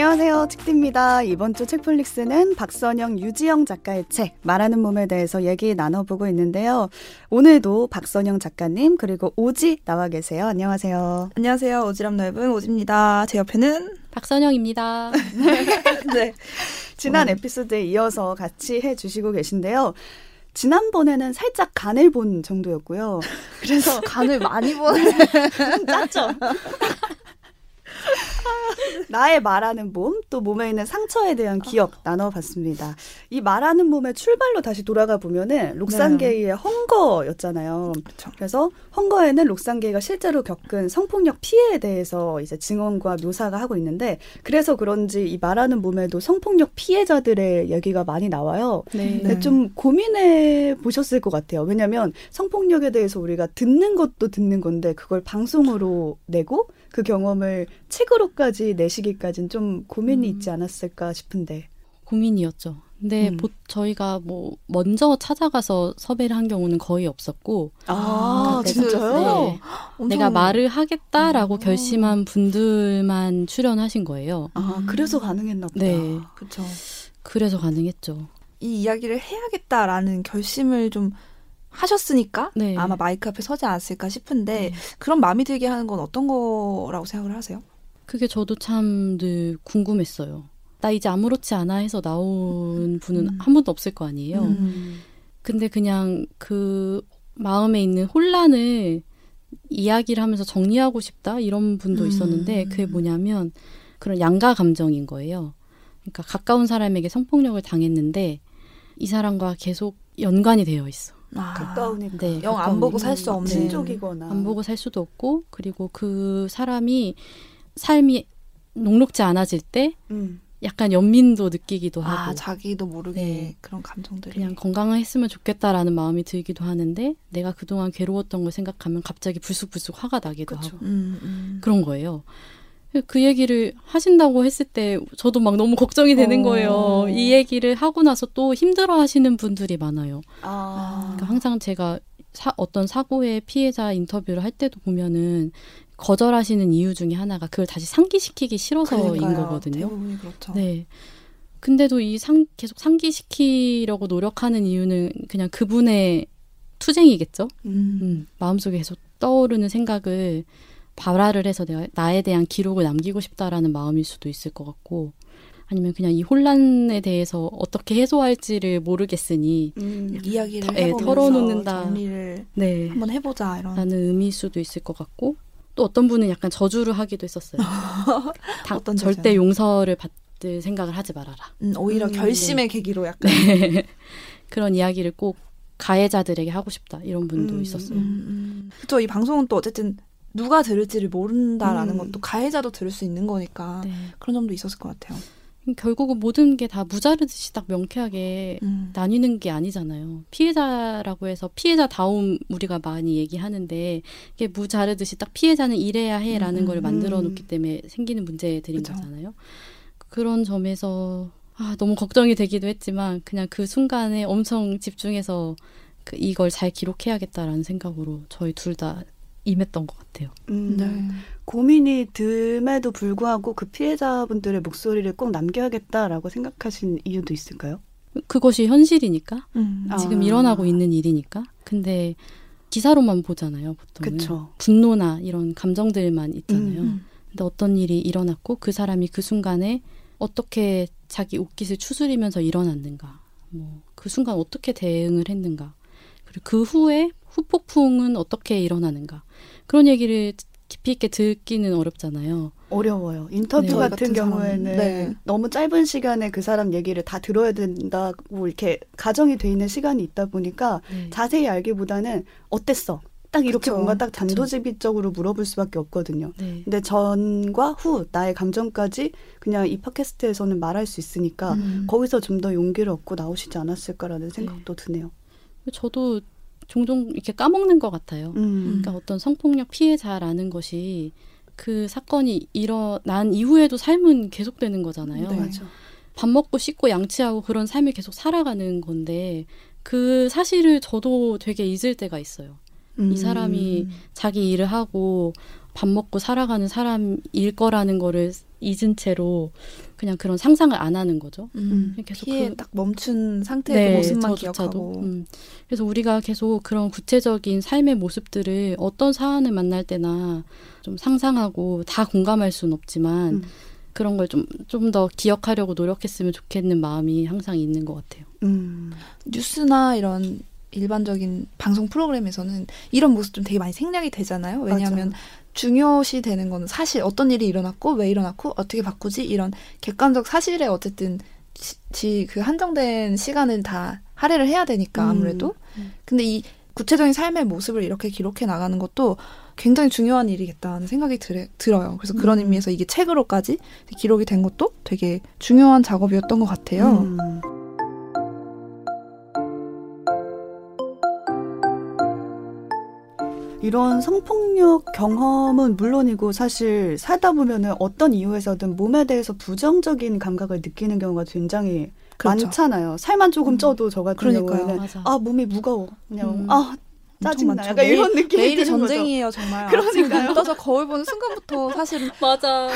안녕하세요. 책디입니다. 이번 주 책플릭스는 박선영, 유지영 작가의 책 말하는 몸에 대해서 얘기 나눠보고 있는데요. 오늘도 박선영 작가님 그리고 오지 나와 계세요. 안녕하세요. 안녕하세요. 오지랖 넓은 오지입니다. 제 옆에는 박선영입니다. 네. 지난 에피소드에 이어서 같이 해주시고 계신데요. 지난번에는 살짝 간을 본 정도였고요. 그래서 간을 많이 보는 짰죠. 나의 말하는 몸, 또 몸에 있는 상처에 대한 기억 나눠봤습니다. 이 말하는 몸의 출발로 다시 돌아가 보면은 록산게이의 네. 헝거였잖아요. 그쵸. 그래서 헝거에는 록산게이가 실제로 겪은 성폭력 피해에 대해서 이제 증언과 묘사가 하고 있는데 그래서 그런지 이 말하는 몸에도 성폭력 피해자들의 얘기가 많이 나와요. 네. 네. 좀 고민해 보셨을 것 같아요. 왜냐하면 성폭력에 대해서 우리가 듣는 것도 듣는 건데 그걸 방송으로 내고 그 경험을 책으로 까지 내시기까지는 좀 고민이 음. 있지 않았을까 싶은데. 고민이었죠. 근데 음. 보, 저희가 뭐 먼저 찾아가서 섭외를 한 경우는 거의 없었고 아, 아 진짜요? 네, 내가 말을 하겠다라고 아. 결심한 분들만 출연하신 거예요. 아 그래서 가능했나 보다. 네, 그렇죠. 그래서 가능했죠. 이 이야기를 해야겠다라는 결심을 좀 하셨으니까 네. 아마 마이크 앞에 서지 않았을까 싶은데 네. 그런 마음이 들게 하는 건 어떤 거라고 생각을 하세요? 그게 저도 참 늘 궁금했어요. 나 이제 아무렇지 않아 해서 나온 분은 음. 한 분도 없을 거 아니에요. 음. 근데 그냥 그 마음에 있는 혼란을 이야기를 하면서 정리하고 싶다 이런 분도 음. 있었는데 그게 뭐냐면 그런 양가 감정인 거예요. 그러니까 가까운 사람에게 성폭력을 당했는데 이 사람과 계속 연관이 되어 있어. 아, 가까우니까 네, 영안 보고 살 수 없는 친족이거나 안 보고 살 수도 없고 그리고 그 사람이 삶이 녹록지 않아질 때 음. 약간 연민도 느끼기도 아, 하고 자기도 모르게 네. 그런 감정들이 그냥 건강했으면 좋겠다라는 마음이 들기도 하는데 내가 그동안 괴로웠던 걸 생각하면 갑자기 불쑥불쑥 화가 나기도 그쵸. 하고 음, 음. 그런 거예요. 그 얘기를 하신다고 했을 때 저도 막 너무 걱정이 되는 어. 거예요. 이 얘기를 하고 나서 또 힘들어 하시는 분들이 많아요. 아. 그러니까 항상 제가 사, 어떤 사고의 피해자 인터뷰를 할 때도 보면은 거절하시는 이유 중에 하나가 그걸 다시 상기시키기 싫어서인 그러니까요. 거거든요. 그렇죠. 네. 근데도 이 상, 계속 상기시키려고 노력하는 이유는 그냥 그분의 투쟁이겠죠. 음. 음, 마음속에 계속 떠오르는 생각을 발화를 해서 내가 나에 대한 기록을 남기고 싶다라는 마음일 수도 있을 것 같고 아니면 그냥 이 혼란에 대해서 어떻게 해소할지를 모르겠으니 음, 이야기를 터, 예, 털어놓는다 정리를 네, 한번 해보자 이런 라는 의미일 수도 있을 것 같고 또 어떤 분은 약간 저주를 하기도 했었어요. 당, 어떤 절대 용서를 받을 생각을 하지 말아라. 음, 오히려 음, 결심의 네. 계기로 약간 네. 그런 이야기를 꼭 가해자들에게 하고 싶다 이런 분도 음, 있었어요. 음, 그렇죠. 이 방송은 또 어쨌든 누가 들을지를 모른다라는 음. 것도 가해자도 들을 수 있는 거니까 네. 그런 점도 있었을 것 같아요. 결국은 모든 게 다 무자르듯이 딱 명쾌하게 음. 나뉘는 게 아니잖아요. 피해자라고 해서 피해자다움 우리가 많이 얘기하는데 이게 무자르듯이 딱 피해자는 이래야 해라는 음. 걸 만들어 놓기 때문에 생기는 문제들인 그쵸. 거잖아요. 그런 점에서 아, 너무 걱정이 되기도 했지만 그냥 그 순간에 엄청 집중해서 그 이걸 잘 기록해야겠다라는 생각으로 저희 둘 다 임했던 것 같아요. 음, 네. 고민이 듬에도 불구하고 그 피해자분들의 목소리를 꼭 남겨야겠다라고 생각하신 이유도 있을까요? 그것이 현실이니까 음. 지금 아. 일어나고 있는 일이니까. 근데 기사로만 보잖아요, 보통. 분노나 이런 감정들만 있잖아요. 음. 근데 어떤 일이 일어났고 그 사람이 그 순간에 어떻게 자기 옷깃을 추스리면서 일어났는가, 뭐 그 순간 어떻게 대응을 했는가, 그리고 그 후에 후폭풍은 어떻게 일어나는가 그런 얘기를 깊이 있게 듣기는 어렵잖아요. 어려워요. 인터뷰 네. 같은, 같은 경우에는 네. 너무 짧은 시간에 그 사람 얘기를 다 들어야 된다고 이렇게 가정이 돼 있는 시간이 있다 보니까 네. 자세히 알기보다는 어땠어? 딱 이렇게 그쵸. 뭔가 딱 단도직입적으로 물어볼 수밖에 없거든요. 네. 근데 전과 후 나의 감정까지 그냥 이 팟캐스트에서는 말할 수 있으니까 음. 거기서 좀 더 용기를 얻고 나오시지 않았을까라는 생각도 네. 드네요. 저도 종종 이렇게 까먹는 것 같아요. 음. 그러니까 어떤 성폭력 피해자라는 것이 그 사건이 일어난 이후에도 삶은 계속되는 거잖아요. 네. 밥 먹고 씻고 양치하고 그런 삶을 계속 살아가는 건데 그 사실을 저도 되게 잊을 때가 있어요. 음. 이 사람이 자기 일을 하고 밥 먹고 살아가는 사람일 거라는 거를 잊은 채로 그냥 그런 상상을 안 하는 거죠. 음, 계속 피에 그, 딱 멈춘 상태의 네, 그 모습만 기억하고. 음. 그래서 우리가 계속 그런 구체적인 삶의 모습들을 어떤 사안을 만날 때나 좀 상상하고 다 공감할 수는 없지만 음. 그런 걸 좀 좀 더 기억하려고 노력했으면 좋겠는 마음이 항상 있는 것 같아요. 음. 뉴스나 이런 일반적인 방송 프로그램에서는 이런 모습 좀 되게 많이 생략이 되잖아요. 왜냐하면 맞아. 중요시 되는 거는 사실 어떤 일이 일어났고 왜 일어났고 어떻게 바꾸지 이런 객관적 사실에 어쨌든 지그 한정된 시간을 다 할애를 해야 되니까 음. 아무래도 음. 근데 이 구체적인 삶의 모습을 이렇게 기록해 나가는 것도 굉장히 중요한 일이겠다는 생각이 들, 들어요. 그래서 그런 음. 의미에서 이게 책으로까지 기록이 된 것도 되게 중요한 작업이었던 것 같아요. 음. 이런 성폭력 경험은 물론이고 사실 살다 보면은 어떤 이유에서든 몸에 대해서 부정적인 감각을 느끼는 경우가 굉장히 그렇죠. 많잖아요. 살만 조금 음. 쪄도 저 같은 그러니까요. 경우에는 맞아. 아 몸이 무거워 그냥 음. 아 짜증나 약간 매일, 이런 느낌이 매일이 전쟁이에요 거죠. 정말 그러니까요 떠서 거울 보는 순간부터 사실은 맞아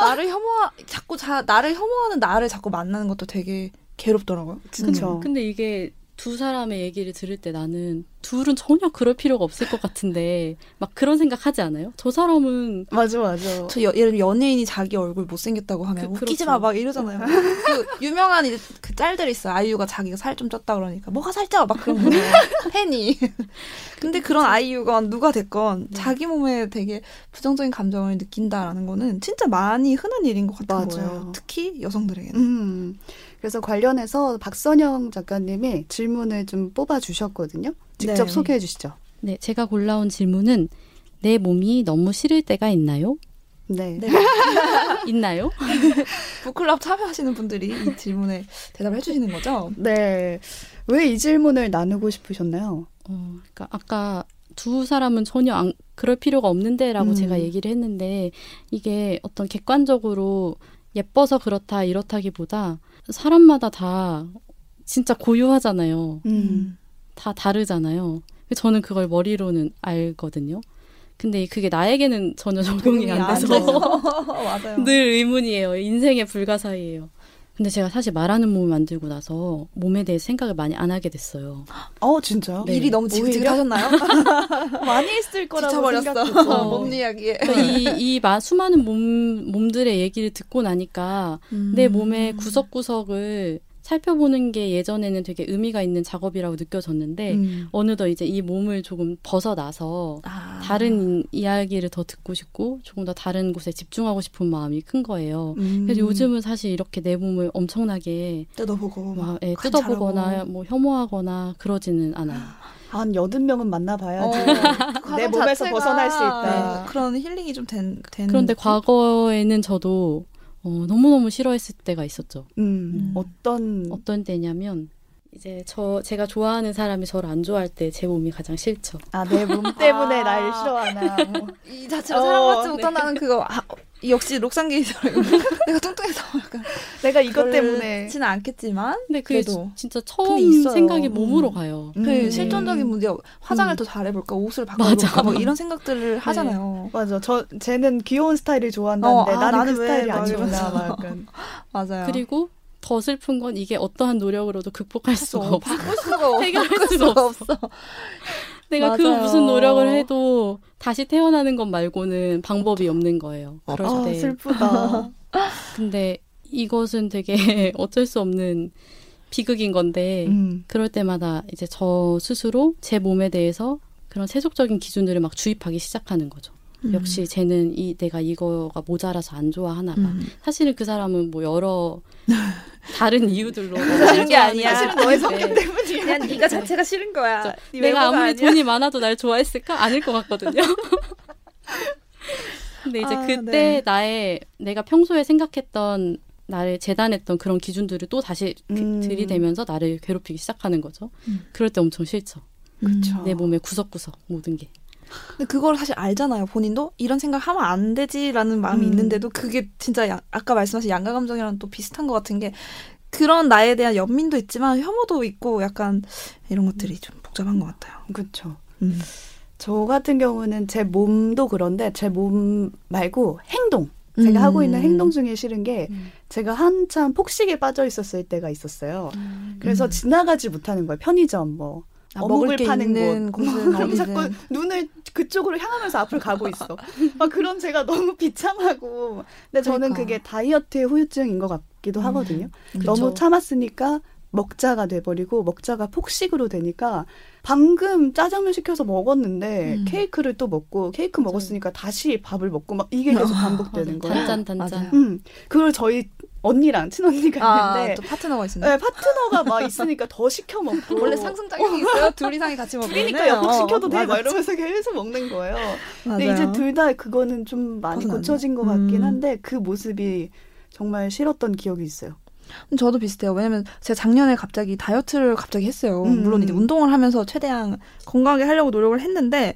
나를 혐오 자꾸 자 나를 혐오하는 나를 자꾸 만나는 것도 되게 괴롭더라고요 그렇죠 근데 이게 두 사람의 얘기를 들을 때 나는 둘은 전혀 그럴 필요가 없을 것 같은데 막 그런 생각 하지 않아요? 저 사람은 맞아 맞아. 저 여, 예를 들면 연예인이 자기 얼굴 못생겼다고 하면 그, 웃기지 그렇죠. 마막 이러잖아요. 그 유명한 이제 그 짤들 있어요. 아이유가 자기가 살 좀 쪘다 그러니까 뭐가 살쪄 막 그런 거 팬이. 근데 그런 아이유가 누가 됐건 네. 자기 몸에 되게 부정적인 감정을 느낀다라는 거는 진짜 많이 흔한 일인 것 같은 맞아요. 거예요. 특히 여성들에게는. 음. 그래서 관련해서 박선영 작가님이 질문을 좀 뽑아 주셨거든요. 직접 네. 소개해 주시죠. 네, 제가 골라온 질문은 내 몸이 너무 싫을 때가 있나요? 네. 네. 있나요? 북클럽 참여하시는 분들이 이 질문에 대답을 해주시는 거죠? 네. 왜 이 질문을 나누고 싶으셨나요? 어, 그러니까 아까 두 사람은 전혀 안, 그럴 필요가 없는데라고 음. 제가 얘기를 했는데 이게 어떤 객관적으로 예뻐서 그렇다 이렇다기보다 사람마다 다 진짜 고유하잖아요. 음. 다 다르잖아요. 저는 그걸 머리로는 알거든요. 근데 그게 나에게는 전혀 적용이 안 돼서 늘 의문이에요. 인생의 불가사의예요. 근데 제가 사실 말하는 몸을 만들고 나서 몸에 대해 생각을 많이 안 하게 됐어요. 어, 진짜요? 네. 일이 너무 지긋지긋하셨나요? 많이 했을 거라고 생각했어. 몸 이야기에. 그러니까 이, 이 마, 수많은 몸, 몸들의 얘기를 듣고 나니까 음. 내 몸의 구석구석을 살펴보는 게 예전에는 되게 의미가 있는 작업이라고 느껴졌는데 음. 어느덧 이제 이 몸을 조금 벗어나서 아. 다른 이야기를 더 듣고 싶고 조금 더 다른 곳에 집중하고 싶은 마음이 큰 거예요. 음. 그래서 요즘은 사실 이렇게 내 몸을 엄청나게 뜯어보고 막 예, 뜯어보거나 뭐 혐오하거나 그러지는 않아요. 한 여든 명은 만나봐야지 어, 내 몸에서 벗어날 수 있다. 네, 그런 힐링이 좀 된. 된 그런데 과거에는 저도 어, 너무너무 싫어했을 때가 있었죠. 음, 음. 어떤 어떤 때냐면 이제 저 제가 좋아하는 사람이 저를 안 좋아할 때 제 몸이 가장 싫죠. 아 내 몸 때문에 아. 날 싫어하나. 뭐. 이 자체로 사랑받지 어, 못한다는 네. 그거 아, 역시 록상기처럼 내가 뚱뚱해서 약간 내가 이것 때문에 지는 않겠지만 근데 그게 그래도. 진짜 처음 생각이 몸으로 음. 가요. 그 음. 실존적인 문제 화장을 음. 더 잘해볼까 옷을 바꿔볼까 뭐 이런 생각들을 네. 하잖아요. 맞아. 저 쟤는 귀여운 스타일을 좋아한다는데 어, 아, 나는, 나는 그 스타일이 안 좋나 막 약간 맞아요. 그리고 더 슬픈 건 이게 어떠한 노력으로도 극복할 수가 없어. 바꿀 수가 해결할 수가 없어. 내가 맞아요. 그 무슨 노력을 해도 다시 태어나는 것 말고는 방법이 없는 거예요. 그럴 아, 때. 슬프다. 근데 이것은 되게 어쩔 수 없는 비극인 건데 음. 그럴 때마다 이제 저 스스로 제 몸에 대해서 그런 세속적인 기준들을 막 주입하기 시작하는 거죠. 음. 역시 쟤는 이 내가 이거가 모자라서 안 좋아하나 봐. 음. 사실은 그 사람은 뭐 여러 다른 이유들로 싫은 게 아니야. 사실은 너의 성격 네. 때문이야. 그냥 네가 자체가 싫은 거야. 네 내가 아무리 아니야. 돈이 많아도 날 좋아했을까? 아닐 것 같거든요. 근데 이제 아, 그때 네. 나의 내가 평소에 생각했던 나를 재단했던 그런 기준들을 또 다시 음. 들이대면서 나를 괴롭히기 시작하는 거죠. 음. 그럴 때 엄청 싫죠. 그쵸. 내 몸의 구석구석 모든 게. 근데 그걸 사실 알잖아요. 본인도 이런 생각 하면 안 되지라는 마음이 음. 있는데도 그게 진짜 양, 아까 말씀하신 양가 감정이랑 또 비슷한 것 같은 게 그런 나에 대한 연민도 있지만 혐오도 있고 약간 이런 것들이 좀 복잡한 것 같아요. 그렇죠. 음. 저 같은 경우는 제 몸도 그런데 제 몸 말고 행동. 제가 음. 하고 있는 음. 행동 중에 싫은 게 음. 제가 한참 폭식에 빠져 있었을 때가 있었어요. 음. 그래서 지나가지 못하는 거예요. 편의점 뭐 아, 어묵을 파는 곳. 그럼 자꾸 눈을 그쪽으로 향하면서 앞을 가고 있어. 막 그런 제가 너무 비참하고. 근데 저는 그러니까. 그게 다이어트의 후유증인 것 같기도 음, 하거든요. 음, 너무 참았으니까 먹자가 돼버리고 먹자가 폭식으로 되니까 방금 짜장면 시켜서 먹었는데 음. 케이크를 또 먹고 케이크 맞아요. 먹었으니까 다시 밥을 먹고 막 이게 계속 반복되는 거예요. 단짠 단짠. 음, 그걸 저희 언니랑 친언니가 아, 있는데 또 파트너가 있으네. 네, 파트너가 막 있으니까 더 시켜 먹고 원래 상승작용이 있어요. 둘 이상이 같이 먹으면 그러니까 옆 시켜도 돼. 막 이러면서 계속 먹는 거예요. 근데 이제 둘 다 그거는 좀 많이 고쳐진 것 같긴 음. 한데 그 모습이 정말 싫었던 기억이 있어요. 저도 비슷해요. 왜냐면 제가 작년에 갑자기 다이어트를 갑자기 했어요. 음. 물론 이제 운동을 하면서 최대한 건강하게 하려고 노력을 했는데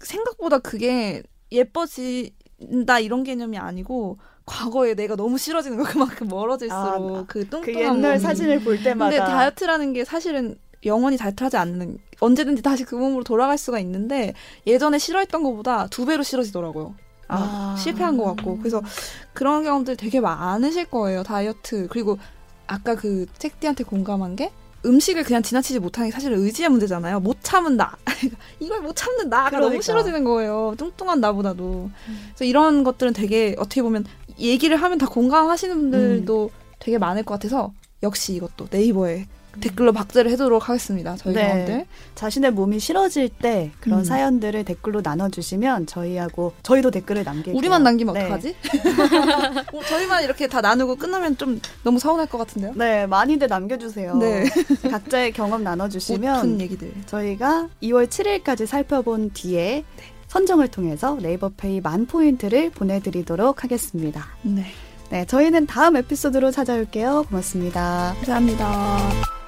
생각보다 그게 예뻐진다 이런 개념이 아니고 과거에 내가 너무 싫어지는 거 그만큼 멀어질수록 아, 그 뚱뚱한 그 옛날 몸이. 사진을 볼 때마다 근데 다이어트라는 게 사실은 영원히 다이어트하지 않는 언제든지 다시 그 몸으로 돌아갈 수가 있는데 예전에 싫어했던 것보다 두 배로 싫어지더라고요. 아, 아. 실패한 것 같고 그래서 그런 경험들 되게 많으실 거예요 다이어트 그리고 아까 그 책디한테 공감한 게 음식을 그냥 지나치지 못하는 게 사실은 의지의 문제잖아요. 못 나. 이걸 못 참는 나가 그러니까. 너무 싫어지는 거예요. 뚱뚱한 나보다도. 음. 그래서 이런 것들은 되게 어떻게 보면 얘기를 하면 다 공감하시는 분들도 음. 되게 많을 것 같아서 역시 이것도 네이버에 댓글로 박제를 해도록 하겠습니다. 저희 네. 가운데 자신의 몸이 싫어질 때 그런 음. 사연들을 댓글로 나눠주시면 저희하고 저희도 댓글을 남길게요. 우리만 남기면 네. 어떡하지? 어, 저희만 이렇게 다 나누고 끝나면 좀 너무 서운할 것 같은데요? 네, 많이들 남겨주세요. 네. 각자의 경험 나눠주시면 얘기들. 저희가 2월 7일까지 살펴본 뒤에 네. 선정을 통해서 네이버페이 만 포인트를 보내드리도록 하겠습니다. 네. 네, 저희는 다음 에피소드로 찾아올게요. 고맙습니다. 감사합니다.